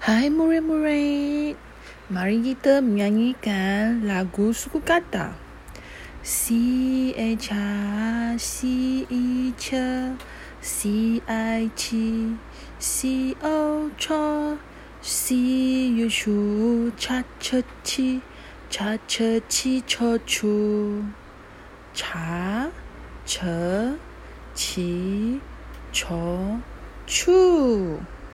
Hai murid-murid, mari kita menyanyikan lagu suku kata. Si E Cha, Si i che, Si ai Chi, Si O cho, Si Yu Shu, Cha che Chi, Cha che Chi cho Chu. Cha, che, Chi, cho, Chu.